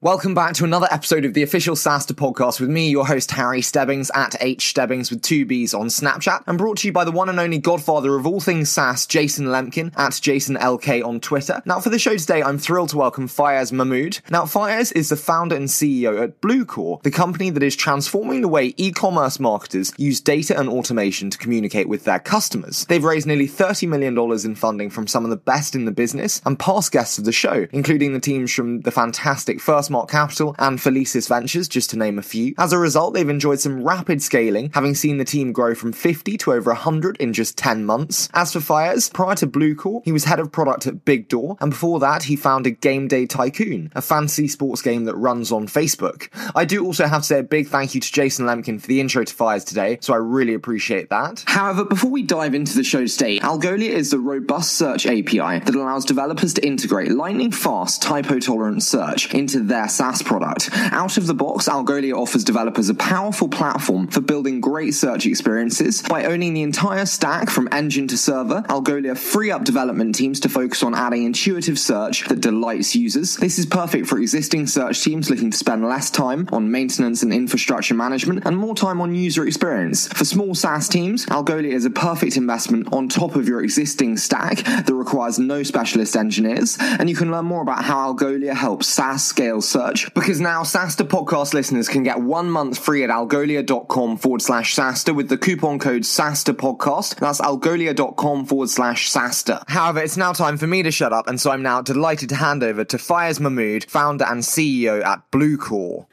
Welcome back to another episode of the official SaaStr podcast with me, your host Harry Stebbings at H Stebbings with two B's on Snapchat, and brought to you by the one and only godfather of all things SaaS, Jason Lemkin at Jason LK on Twitter. Now, for the show today, I'm thrilled to welcome Fayez Mohamood. Now, Fayez is the founder and CEO at Bluecore, the company that is transforming the way e-commerce marketers use data and automation to communicate with their customers. They've raised nearly $30 million in funding from some of the best in the business and past guests of the show, including the teams from the fantastic First Mark Capital and Felicis Ventures, just to name a few. As a result, they've enjoyed some rapid scaling, having seen the team grow from 50 to over 100 in just 10 months. As for Fayez, prior to Bluecore, he was head of product at BigDoor, and before that, he founded Gameday Tycoon, a fantasy sports game that runs on Facebook. I do also have to say a big thank you to Jason Lemkin for the intro to Fayez today, so I really appreciate that. However, before we dive into the show today, Algolia is the robust search API that allows developers to integrate lightning fast typo tolerant search into their their SaaS product. Out of the box, Algolia offers developers a powerful platform for building great search experiences. By owning the entire stack from engine to server, Algolia free up development teams to focus on adding intuitive search that delights users. This is perfect for existing search teams looking to spend less time on maintenance and infrastructure management and more time on user experience. For small SaaS teams, Algolia is a perfect investment on top of your existing stack that requires no specialist engineers, and you can learn more about how Algolia helps SaaS scale search because now SaaStr podcast listeners can get one month free at algolia.com forward slash SaaStr with the coupon code SaaStr podcast. That's algolia.com forward slash SaaStr. However, it's now time for me to shut up, and so I'm now delighted to hand over to Fayez Mohamood, founder and CEO at Bluecore.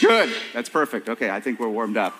Good. That's perfect. Okay, I think we're warmed up.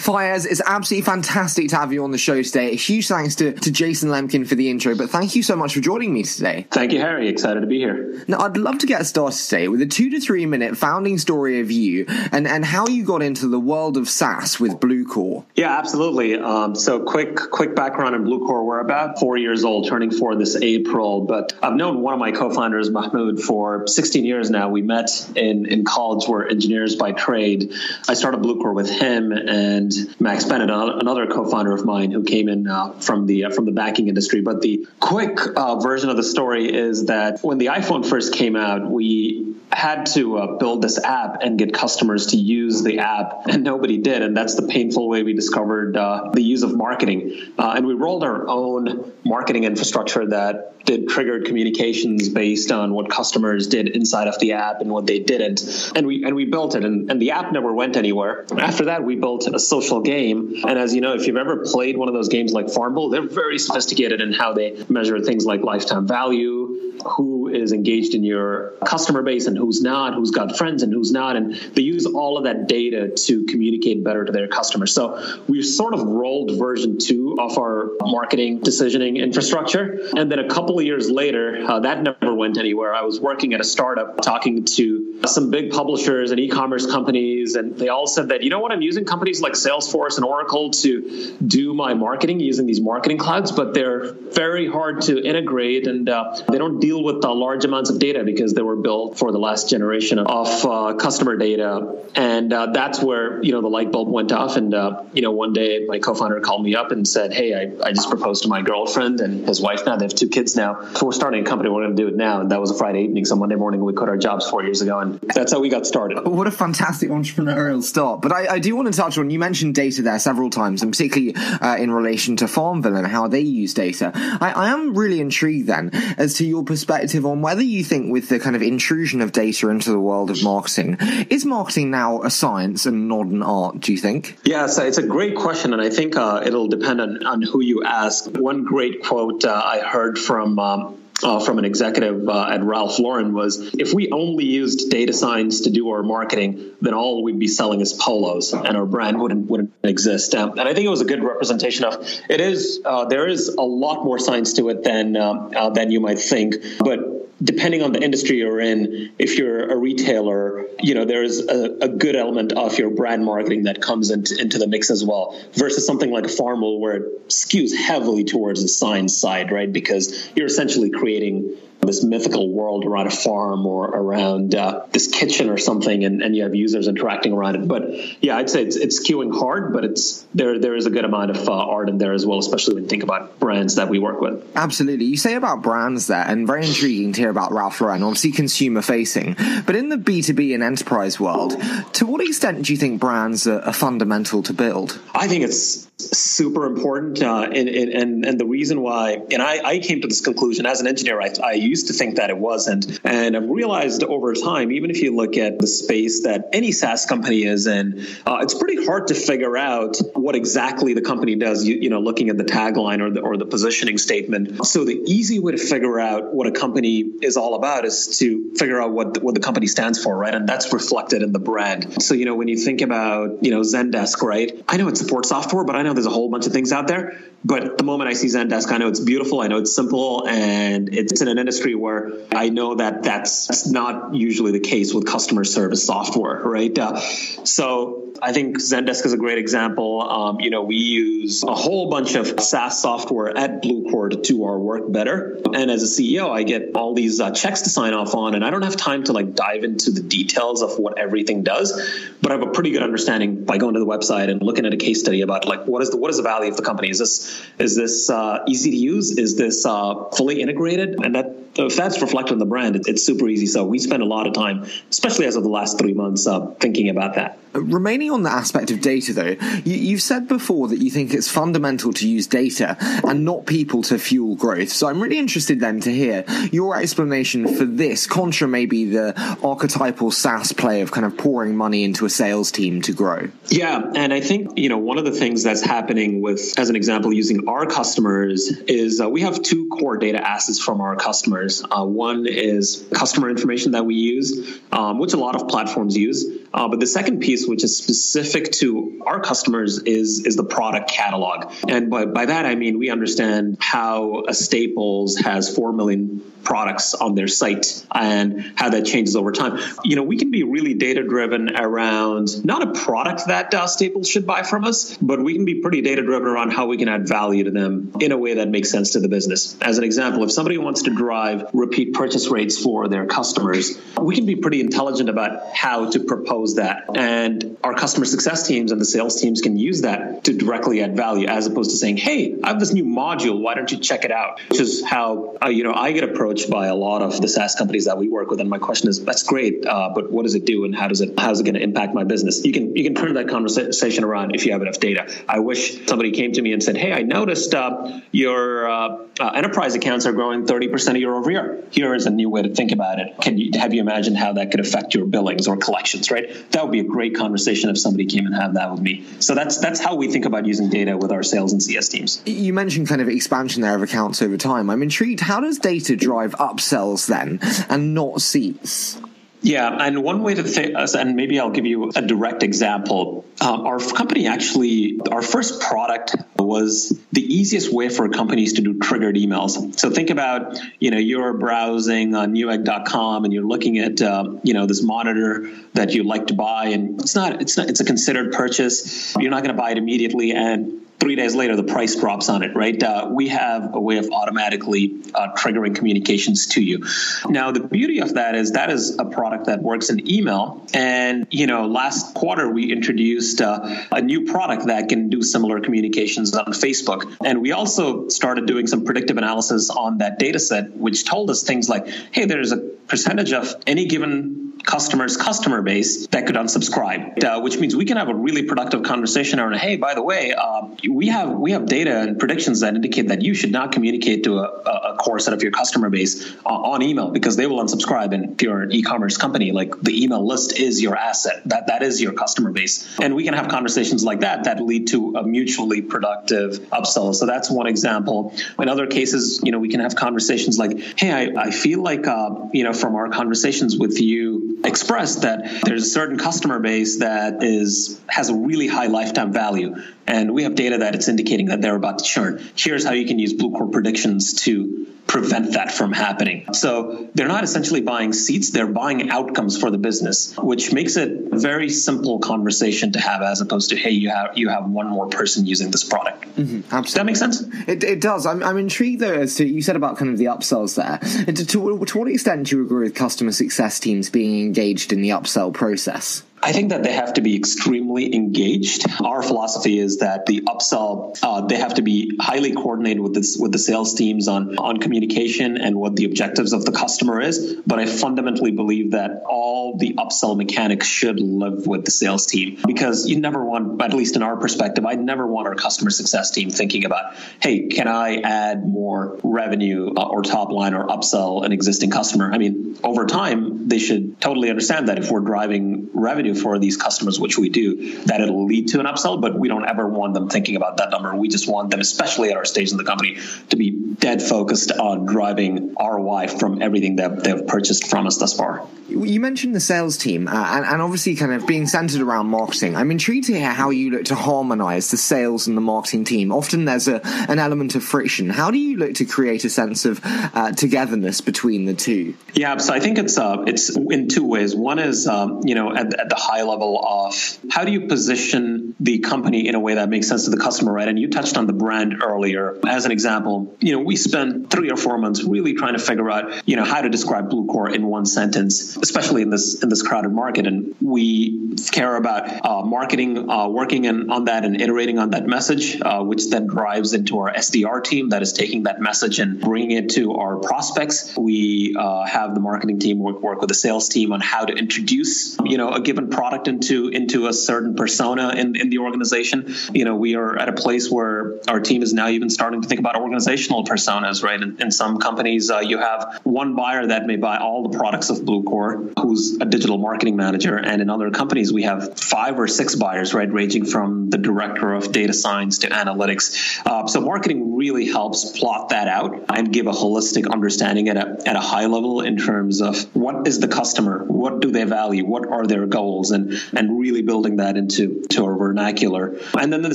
Fayez, it's absolutely fantastic to have you on the show today. A huge thanks to, to Jason Lemkin for the intro, but thank you so much for joining me today. Thank you, Harry. Excited to be here. Now, I'd love to get started today with a two to three minute founding story of you and, and how you got into the world of SaaS with Bluecore. Yeah, absolutely. Um, so, quick quick background on Bluecore. We're about four years old, turning four this April, but I've known one of my co founders, Mahmood, for 16 years now. We met in, in college, we're engineers by trade. I started Bluecore with him and and Max Bennett, another co-founder of mine who came in uh, from the uh, from the banking industry. But the quick uh, version of the story is that when the iPhone first came out, we had to uh, build this app and get customers to use the app, and nobody did. And that's the painful way we discovered uh, the use of marketing. Uh, and we rolled our own marketing infrastructure that did triggered communications based on what customers did inside of the app and what they didn't. And we and we built it, and, and the app never went anywhere. After that, we built a social game. And as you know, if you've ever played one of those games like Farmville, they're very sophisticated in how they measure things like lifetime value who is engaged in your customer base and who's not, who's got friends and who's not. And they use all of that data to communicate better to their customers. So we've sort of rolled version two of our marketing decisioning infrastructure. And then a couple of years later, uh, that never went anywhere. I was working at a startup talking to some big publishers and e commerce companies. And they all said that, you know what, I'm using companies like Salesforce and Oracle to do my marketing using these marketing clouds, but they're very hard to integrate and uh, they don't deal with large amounts of data because they were built for the last generation of uh, customer data. And uh, that's where, you know, the light bulb went off. And, uh, you know, one day my co-founder called me up and said, hey, I, I just proposed to my girlfriend and his wife now. They have two kids now. So we're starting a company. We're going to do it now. And that was a Friday evening. So Monday morning, we quit our jobs four years ago. And that's how we got started. What a fantastic entrepreneurial start. But I, I do want to touch on, you mentioned data there several times, and particularly uh, in relation to Farmville and how they use data. I, I am really intrigued then as to your perspective on whether you think with the kind of intrusion of data into the world of marketing, is marketing now a science and not an art, do you think? Yeah, so it's a great question, and I think uh, it'll depend on, on who you ask. One great quote uh, I heard from um, uh, from an executive uh, at Ralph Lauren was if we only used data science to do our marketing, then all we'd be selling is polos and our brand wouldn't wouldn't exist. Um, and I think it was a good representation of it is uh, there is a lot more science to it than um, uh, than you might think, but depending on the industry you're in, if you're a retailer, you know, there's a, a, good element of your brand marketing that comes into, into the mix as well, versus something like a Farmville where it skews heavily towards the science side, right? Because you're essentially creating this mythical world around a farm or around uh, this kitchen or something, and, and you have users interacting around it. But yeah, I'd say it's, it's skewing hard, but it's there. There is a good amount of uh, art in there as well, especially when you think about brands that we work with. Absolutely, you say about brands there, and very intriguing to hear about Ralph Lauren. Obviously, consumer facing, but in the B two B and enterprise world, to what extent do you think brands are, are fundamental to build? I think it's super important, uh, and, and and the reason why, and I, I came to this conclusion as an engineer. I, I used to think that it wasn't, and I've realized over time, even if you look at the space that any SaaS company is in, uh, it's pretty hard to figure out what exactly the company does. You, you know, looking at the tagline or the or the positioning statement. So the easy way to figure out what a company is all about is to figure out what the, what the company stands for, right? And that's reflected in the brand. So you know, when you think about you know Zendesk, right? I know it's support software, but I know there's a whole bunch of things out there. But the moment I see Zendesk, I know it's beautiful. I know it's simple, and it's in an industry where I know that that's not usually the case with customer service software, right? Uh, so I think Zendesk is a great example. Um, you know, we use a whole bunch of SaaS software at Bluecore to do our work better. And as a CEO, I get all these uh, checks to sign off on, and I don't have time to like dive into the details of what everything does. But I have a pretty good understanding by going to the website and looking at a case study about like what is the what is the value of the company? Is this is this uh, easy to use? Is this uh, fully integrated? And that if that's reflected in the brand, it's super easy. So we spend a lot of time, especially as of the last three months, uh, thinking about that. Remaining on the aspect of data, though, you, have said before that you think it's fundamental to use data and not people to fuel growth. So I'm really interested then to hear your explanation for this, contra maybe the archetypal SaaS play of kind of pouring money into a sales team to grow. Yeah, and I think you know one of the things that's happening with, as an example, using our customers is uh, we have two core data assets from our customers. Uh, one is customer information that we use, um, which a lot of platforms use. Uh, but the second piece, which is specific to our customers, is is the product catalog. And by, by that I mean we understand how a Staples has four million products on their site and how that changes over time. You know, we can be really data driven around not a product that uh, Staples should buy from us, but we can be pretty data driven around how we can add value to them in a way that makes sense to the business. As an example, if somebody wants to drive repeat purchase rates for their customers, we can be pretty intelligent about how to propose that. And our customer success teams and the sales teams can use that to directly add value as opposed to saying, hey, I have this new module. Why don't you check it out? Which is how, uh, you know, I get approached by a lot of the SaaS companies that we work with, and my question is, that's great, uh, but what does it do, and how does it how's it going to impact my business? You can you can turn that conversation around if you have enough data. I wish somebody came to me and said, hey, I noticed uh, your uh, uh enterprise accounts are growing thirty percent year over year. Here is a new way to think about it. Can you have you imagined how that could affect your billings or collections? Right, that would be a great conversation if somebody came and had that with me. So that's that's how we think about using data with our sales and CS teams. You mentioned kind of expansion there of accounts over time. I'm intrigued. How does data drive upsells then and not seats. Yeah, and one way to think, and maybe I'll give you a direct example. Um, our company actually, our first product was the easiest way for companies to do triggered emails. So think about, you know, you're browsing on Newegg.com and you're looking at, uh, you know, this monitor that you like to buy, and it's not, it's not, it's a considered purchase. You're not going to buy it immediately, and three days later the price drops on it right? Uh, we have a way of automatically uh, triggering communications to you. Now the beauty of that is that is a product that works in email. And you know last quarter we introduced uh, a new product that can do similar communications on facebook. And we also started doing some predictive analysis on that data set which told us things like hey there's a percentage of any given customer's customer base that could unsubscribe, uh, which means we can have a really productive conversation around, hey, by the way, uh, we have we have data and predictions that indicate that you should not communicate to a, a core set of your customer base uh, on email because they will unsubscribe. And if you're an e-commerce company, like the email list is your asset, that that is your customer base, and we can have conversations like that that lead to a mutually productive upsell. So that's one example. In other cases, you know, we can have conversations like, hey, I, I feel like uh, you know from our conversations with you expressed that there's a certain customer base that is has a really high lifetime value and we have data that it's indicating that they're about to churn. Here's how you can use Bluecore predictions to prevent that from happening. So they're not essentially buying seats, they're buying outcomes for the business, which makes it a very simple conversation to have as opposed to, hey, you have you have one more person using this product. Mm-hmm. Does that make sense? It, it does. I'm, I'm intrigued though as to you said about kind of the upsells there. To, to, to what extent do you agree with customer success teams being engaged in the upsell process? I think that they have to be extremely engaged. Our philosophy is that the upsell uh, they have to be highly coordinated with this with the sales teams on on communication and what the objectives of the customer is. But I fundamentally believe that all the upsell mechanics should live with the sales team because you never want, at least in our perspective, I'd never want our customer success team thinking about, hey, can I add more revenue uh, or top line or upsell an existing customer? I mean, over time they should totally understand that if we're driving revenue revenue for these customers, which we do, that it'll lead to an upsell, but we don't ever want them thinking about that number. We just want them, especially at our stage in the company, to be dead focused on driving ROI from everything that they've purchased from us thus far. You mentioned the sales team, uh, and, and, obviously kind of being centered around marketing. I'm intrigued to hear how you look to harmonize the sales and the marketing team. Often there's a, an element of friction. How do you look to create a sense of uh, togetherness between the two? Yeah, so I think it's uh, it's in two ways. One is um, you know at, at the high level of how do you position the company in a way that makes sense to the customer, right? And you touched on the brand earlier as an example. You know, we spent three or four months really trying to figure out, you know, how to describe Bluecore in one sentence, especially in this in this crowded market. And we care about uh, marketing, uh, working in, on that and iterating on that message, uh, which then drives into our SDR team that is taking that message and bringing it to our prospects. We uh, have the marketing team work, work with the sales team on how to introduce, you know, a given product into into a certain persona in, in the organization. You know, we are at a place where our team is now even starting to think about organizational personas, right? In, in some companies, uh, you have one buyer that may buy all the products of Bluecore, who's a digital marketing manager, and in other companies, we have five or six buyers, right, ranging from the director of data science to analytics. Uh, so marketing really helps plot that out and give a holistic understanding at a at a high level in terms of what is the customer, what do they value, what are their goals, and and really building that into to our vernacular. And then the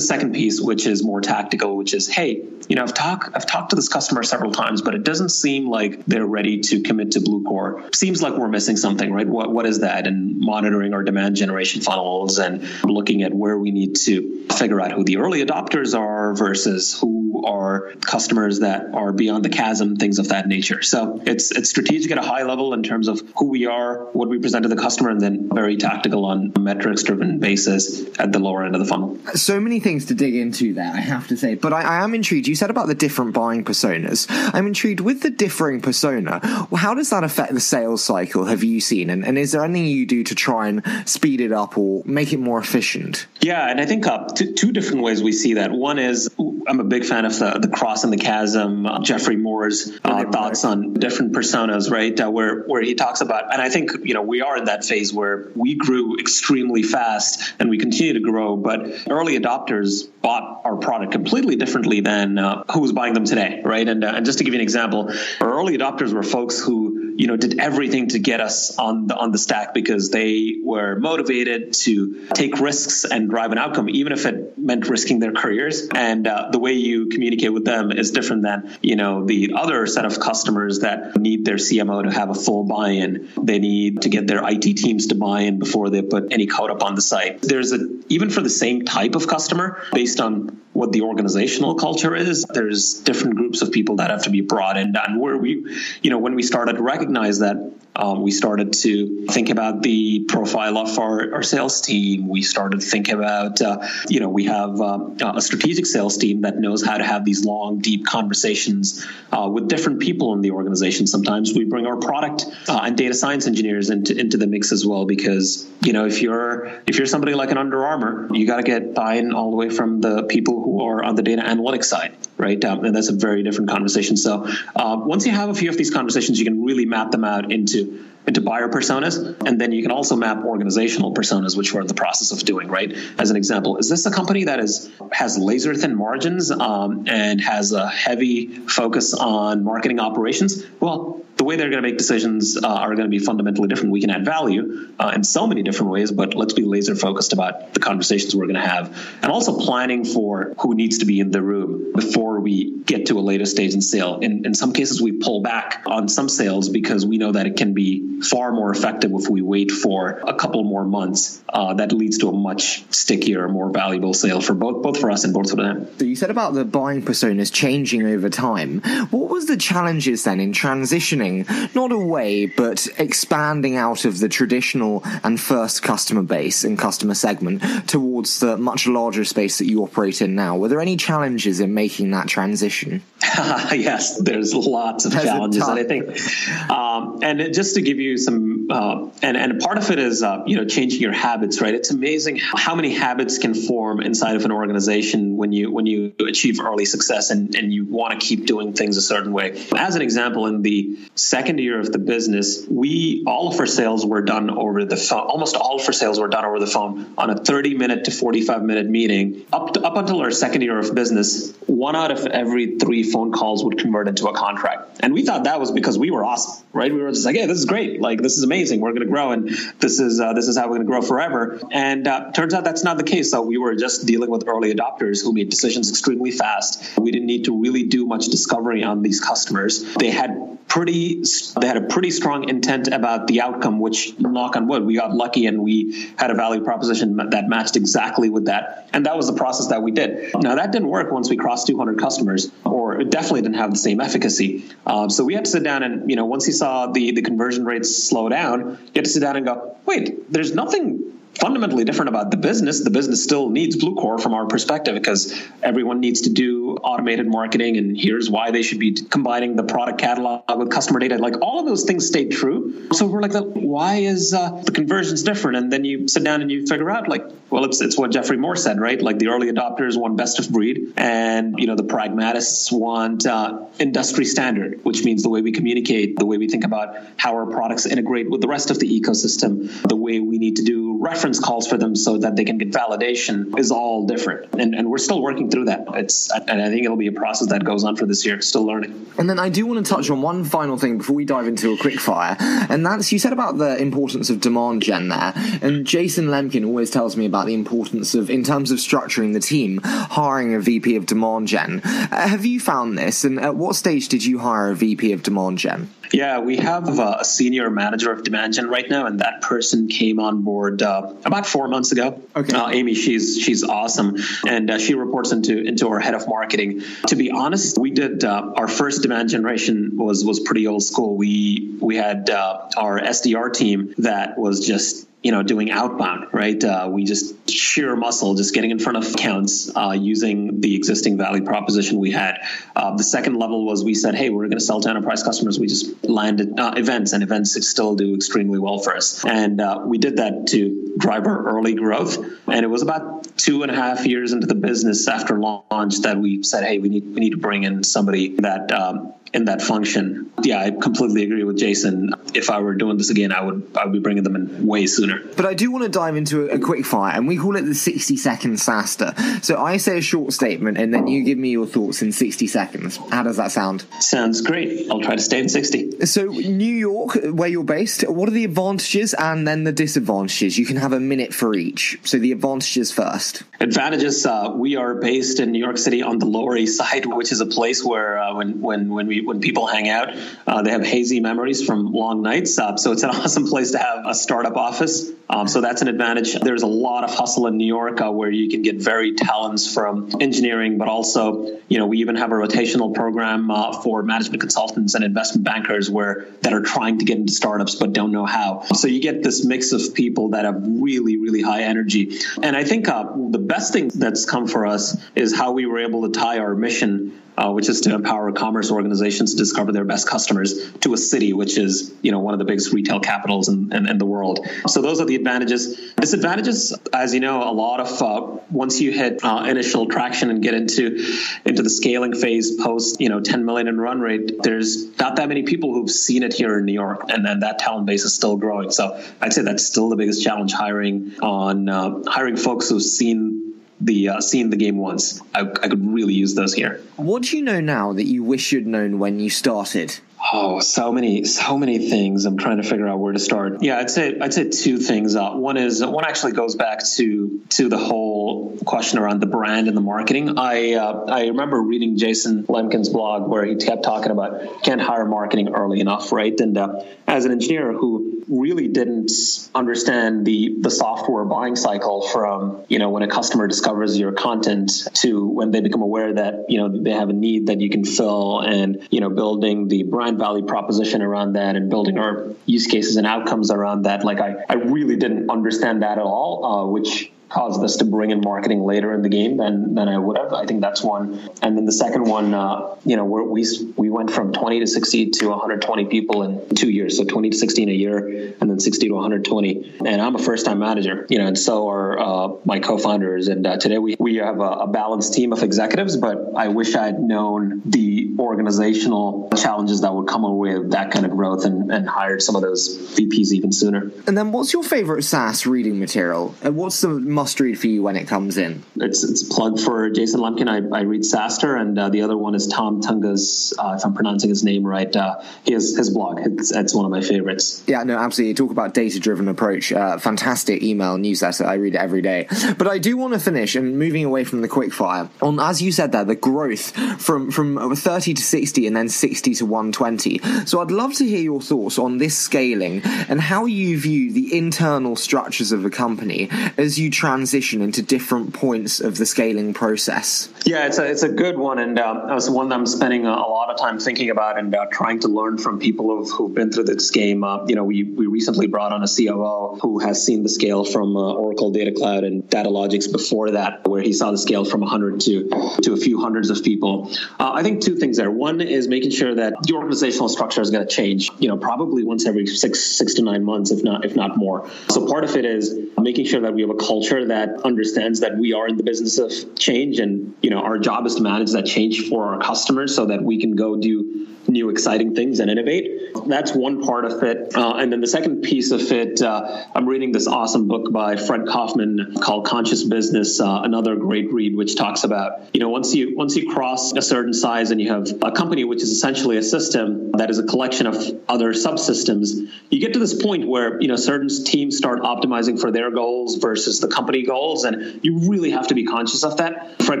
second piece, which is more tactical, which is, hey, you know, I've talked I've talked to this customer several times, but it doesn't seem like they're ready to commit to Blue Bluecore. Seems like we're missing something, right? What what is that? And monitoring our demand generation funnels and looking at where we need to figure out who the early adopters are versus who are customers that are beyond the chasm, things of that nature. So it's it's strategic at a high level in terms of who we are, what we present to the customer, and then very tactical on metrics driven basis at the lower end of the funnel. So many things to dig into there, I have to say. But I, I am intrigued. You said about the different buying personas. I'm intrigued with the differing persona. How does that affect the sales cycle? Have you seen? And, and is there anything you do to try and speed it up or make it more efficient? Yeah, and I think uh, t- two different ways we see that. One is I'm a big fan of the, the Crossing the Chasm, uh, Geoffrey Moore's uh, thoughts on different personas, right? Uh, where where he talks about, and I think you know we are in that phase where we grew extremely fast and we continue to grow, but early adopters bought our product completely differently than uh, who was buying them today, right? And uh, and just to give you an example, our early adopters were folks who you know did everything to get us on the on the stack because they were motivated to take risks and drive an outcome, even if it meant risking their careers. And uh, the way you communicate with them is different than you know the other set of customers that need their CMO to have a full buy-in. They need to get their IT teams to buy in before they put any code up on the site. There's a even for the same type of customer based on what the organizational culture is. There's different groups of people that have to be brought in. And where we, you know, when we started to recognize that, um, we started to think about the profile of our, our sales team. We started to think about, uh, you know, we have uh, a strategic sales team that knows how to have these long, deep conversations uh, with different people in the organization. Sometimes we bring our product uh, and data science engineers into into the mix as well, because you know, if you're if you're somebody like an Under Armour, you got to get buy-in all the way from the people who are on the data analytics side, right? Um, and that's a very different conversation. So uh, once you have a few of these conversations, you can really map them out into into buyer personas, and then you can also map organizational personas, which we're in the process of doing. Right? As an example, is this a company that is has laser thin margins um, and has a heavy focus on marketing operations? Well, the way they're going to make decisions uh, are going to be fundamentally different. We can add value uh, in so many different ways, but let's be laser focused about the conversations we're going to have, and also planning for who needs to be in the room before we get to a later stage in sale. In, in some cases, we pull back on some sales because we know that it can be far more effective if we wait for a couple more months. Uh, that leads to a much stickier, more valuable sale for both both for us and both for them. So you said about the buying personas changing over time. What was the challenges then in transitioning, not away, but expanding out of the traditional and first customer base and customer segment towards the much larger space that you operate in now? Were there any challenges in making that transition? yes, there's lots of challenges, and I think, um, and just to give you some, uh, and and part of it is uh, you know changing your habits, right? It's amazing how many habits can form inside of an organization when you when you achieve early success and and you want to keep doing things a certain way. As an example, in the second year of the business, we all of our sales were done over the phone. Almost all of our sales were done over the phone on a 30 minute to 45 minute meeting. Up to, up until our second year of business, one out of every three phone calls would convert into a contract. And we thought that was because we were awesome, right? We were just like, "Hey, this is great! Like, this is amazing. We're going to grow, and this is uh, this is how we're going to grow forever." And uh, turns out that's not the case. So we were just dealing with early adopters who made decisions extremely fast. We didn't need to really do much discovery on these customers. They had pretty they had a pretty strong intent about the outcome which knock on wood we got lucky and we had a value proposition that matched exactly with that. And that was the process that we did. Now that didn't work once we crossed 200 customers or it definitely didn't have the same efficacy. Uh, so we had to sit down and you know once you saw the the conversion rates slow down you had to sit down and go wait there's nothing fundamentally different about the business. The business still needs Bluecore from our perspective because everyone needs to do automated marketing, and here's why they should be combining the product catalog with customer data. Like all of those things stayed true. So we're like, why is uh, the conversions different? And then you sit down and you figure out, like, well, it's it's what Geoffrey Moore said, right? Like the early adopters want best of breed, and you know the pragmatists want uh, industry standard, which means the way we communicate, the way we think about how our products integrate with the rest of the ecosystem, the way we need to do reference calls for them so that they can get validation is all different. And, and we're still working through that. It's and I think it'll be a process that goes on for this year. Still learning. And then I do want to touch on one final thing before we dive into a quick fire, and that's you said about the importance of demand gen there. And Jason Lemkin always tells me about the importance of, in terms of structuring the team, hiring a VP of demand gen. Uh, have you found this? And at what stage did you hire a VP of demand gen? Yeah, we have a senior manager of demand gen right now, and that person came on board uh, about four months ago. Okay, uh, Amy, she's she's awesome, and uh, she reports into into our head of marketing. To be honest, we did uh, our first demand generation was was pretty old school. We we had uh, our SDR team that was just you know, doing outbound, right? Uh, we just sheer muscle, just getting in front of accounts uh, using the existing value proposition we had. Uh, the second level was we said, hey, we're going to sell to enterprise customers. We just landed uh, events, and events still do extremely well for us. And uh, we did that to drive our early growth. And it was about two and a half years into the business after launch that we said, hey, we need we need to bring in somebody that um, in that function. Yeah, I completely agree with Jason. If I were doing this again, I would I would be bringing them in way sooner. But I do want to dive into a, quick fire, and we call it the 60 second SaaStr. So I say a short statement, and then you give me your thoughts in 60 seconds. How does that sound? Sounds great. I'll try to stay in 60. So New York, where you're based, what are the advantages and then the disadvantages? You can have a minute for each. So the advantages first. Advantages. Uh, we are based in New York City on the Lower East Side, which is a place where uh, when when when we when people hang out, uh, they have hazy memories from long nights. Uh, so it's an awesome place to have a startup office. Um, so that's an advantage. There's a lot of hustle in New York uh, where you can get varied talents from engineering, but also, you know, we even have a rotational program uh, for management consultants and investment bankers where that are trying to get into startups but don't know how. So you get this mix of people that have really, really high energy. And I think uh, the best thing that's come for us is how we were able to tie our mission uh, which is to empower commerce organizations to discover their best customers to a city, which is you know one of the biggest retail capitals in, in, in the world. So those are the advantages. Disadvantages, as you know, a lot of uh, once you hit uh, initial traction and get into into the scaling phase post you know 10 million in run rate, there's not that many people who've seen it here in New York, and then that talent base is still growing. So I'd say that's still the biggest challenge hiring on uh, hiring folks who've seen the uh, seen the game once. I, I could really use those here. What do you know now that you wish you'd known when you started? Oh, so many, so many things. I'm trying to figure out where to start. Yeah, I'd say I'd say two things. Uh, one is one actually goes back to to the whole question around the brand and the marketing. I uh, I remember reading Jason Lemkin's blog where he kept talking about can't hire marketing early enough, right? And uh, as an engineer who really didn't understand the the software buying cycle from you know when a customer discovers your content to when they become aware that you know they have a need that you can fill and you know building the brand value proposition around that and building our use cases and outcomes around that. Like I, I really didn't understand that at all, uh, which caused us to bring in marketing later in the game than than I would have. I think that's one. And then the second one, uh, you know, we we went from 20 to 60 to 120 people in two years. So 20 to 60 in a year, and then 60 to 120. And I'm a first time manager, you know, and so are uh, my co-founders. And uh, today we we have a, a, balanced team of executives. But I wish I'd known the organizational challenges that would come with that kind of growth and, and hired some of those VPs even sooner. And then, what's your favorite SaaS reading material? And what's the must read for you when it comes in? It's it's plug for Jason Lemkin. I, I read SaaStr, and uh, the other one is Tomasz Tunguz's. Uh, if I'm pronouncing his name right, uh, he has his blog. It's, it's one of my favorites. Yeah, no, absolutely. Talk about data driven approach. Uh, fantastic email newsletter. I read it every day. But I do want to finish and moving away from the quickfire on as you said there, the growth from from 30 to 60 and then 60 to 120. So I'd love to hear your thoughts on this scaling and how you view the internal structures of a company as you transition into different points of the scaling process? Yeah, it's a, it's a good one, and uh, it's one that I'm spending a, lot of time thinking about and uh, trying to learn from people who've, who've been through this game. Uh, you know, we, we recently brought on a COO who has seen the scale from uh, Oracle Data Cloud and Datalogix before that, where he saw the scale from 100 to, to a few hundreds of people. Uh, I think two things there. One is making sure that the organizational structure is going to change, you know, probably once every six, six to nine months, if not, if not more. So part of it is making sure that we have a culture that understands that we are in the business of change and you know our job is to manage that change for our customers so that we can go do new exciting things and innovate. That's one part of it. Uh, and then the second piece of it uh, i'm reading this awesome book by Fred Kofman called conscious business uh, another great read which talks about you know once you once you cross a certain size and you have a company which is essentially a system that is a collection of other subsystems you get to this point where you know certain teams start optimizing for their goals versus the company goals and you really have to be conscious of that. Fred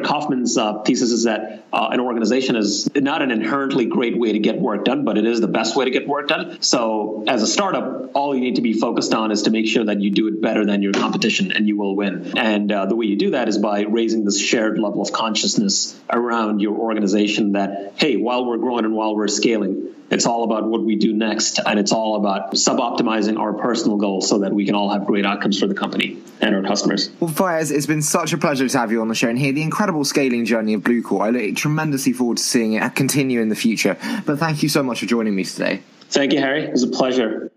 Kofman's uh, thesis is that uh, an organization is not an inherently great way to get work done, but it is the best way to get work done. So as a startup, all you need to be focused on is to make sure that you do it better than your competition and you will win. And uh, the way you do that is by raising this shared level of consciousness around your organization that, hey, while we're growing and while we're scaling, it's all about what we do next, and it's all about sub optimizing our personal goals so that we can all have great outcomes for the company and our customers. Well, Fayez, it's been such a pleasure to have you on the show and hear the incredible scaling journey of Bluecore. I look tremendously forward to seeing it continue in the future. But thank you so much for joining me today. Thank you, Harry. It was a pleasure.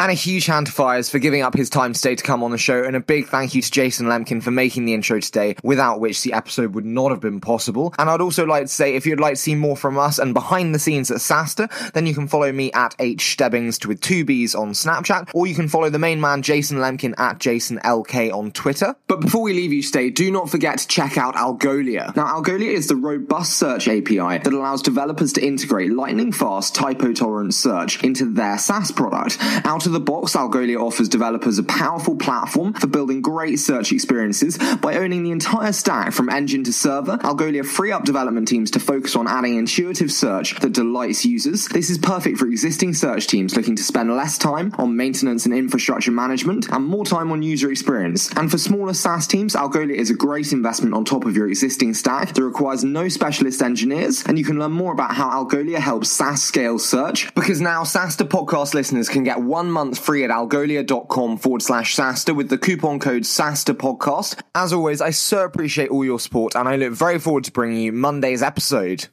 And a huge hand to Fayez for giving up his time today to come on the show, and a big thank you to Jason Lemkin for making the intro today, without which the episode would not have been possible. And I'd also like to say, if you'd like to see more from us and behind the scenes at SaaStr, then you can follow me at H Stebbings with two B's on Snapchat, or you can follow the main man Jason Lemkin at JasonLK on Twitter. But before we leave you today, do not forget to check out Algolia. Now, Algolia is the robust search API that allows developers to integrate lightning fast typo tolerant search into their SaaS product. Out of the box, Algolia offers developers a powerful platform for building great search experiences by owning the entire stack from engine to server. Algolia free up development teams to focus on adding intuitive search that delights users. This is perfect for existing search teams looking to spend less time on maintenance and infrastructure management and more time on user experience. And for smaller SaaS teams, Algolia is a great investment on top of your existing stack that requires no specialist engineers. And you can learn more about how Algolia helps SaaS scale search because now SaaStr podcast listeners can get one month month free at algolia.com forward slash SaaStr with the coupon code SaaStr podcast. As always, I so appreciate all your support and I look very forward to bringing you Monday's episode.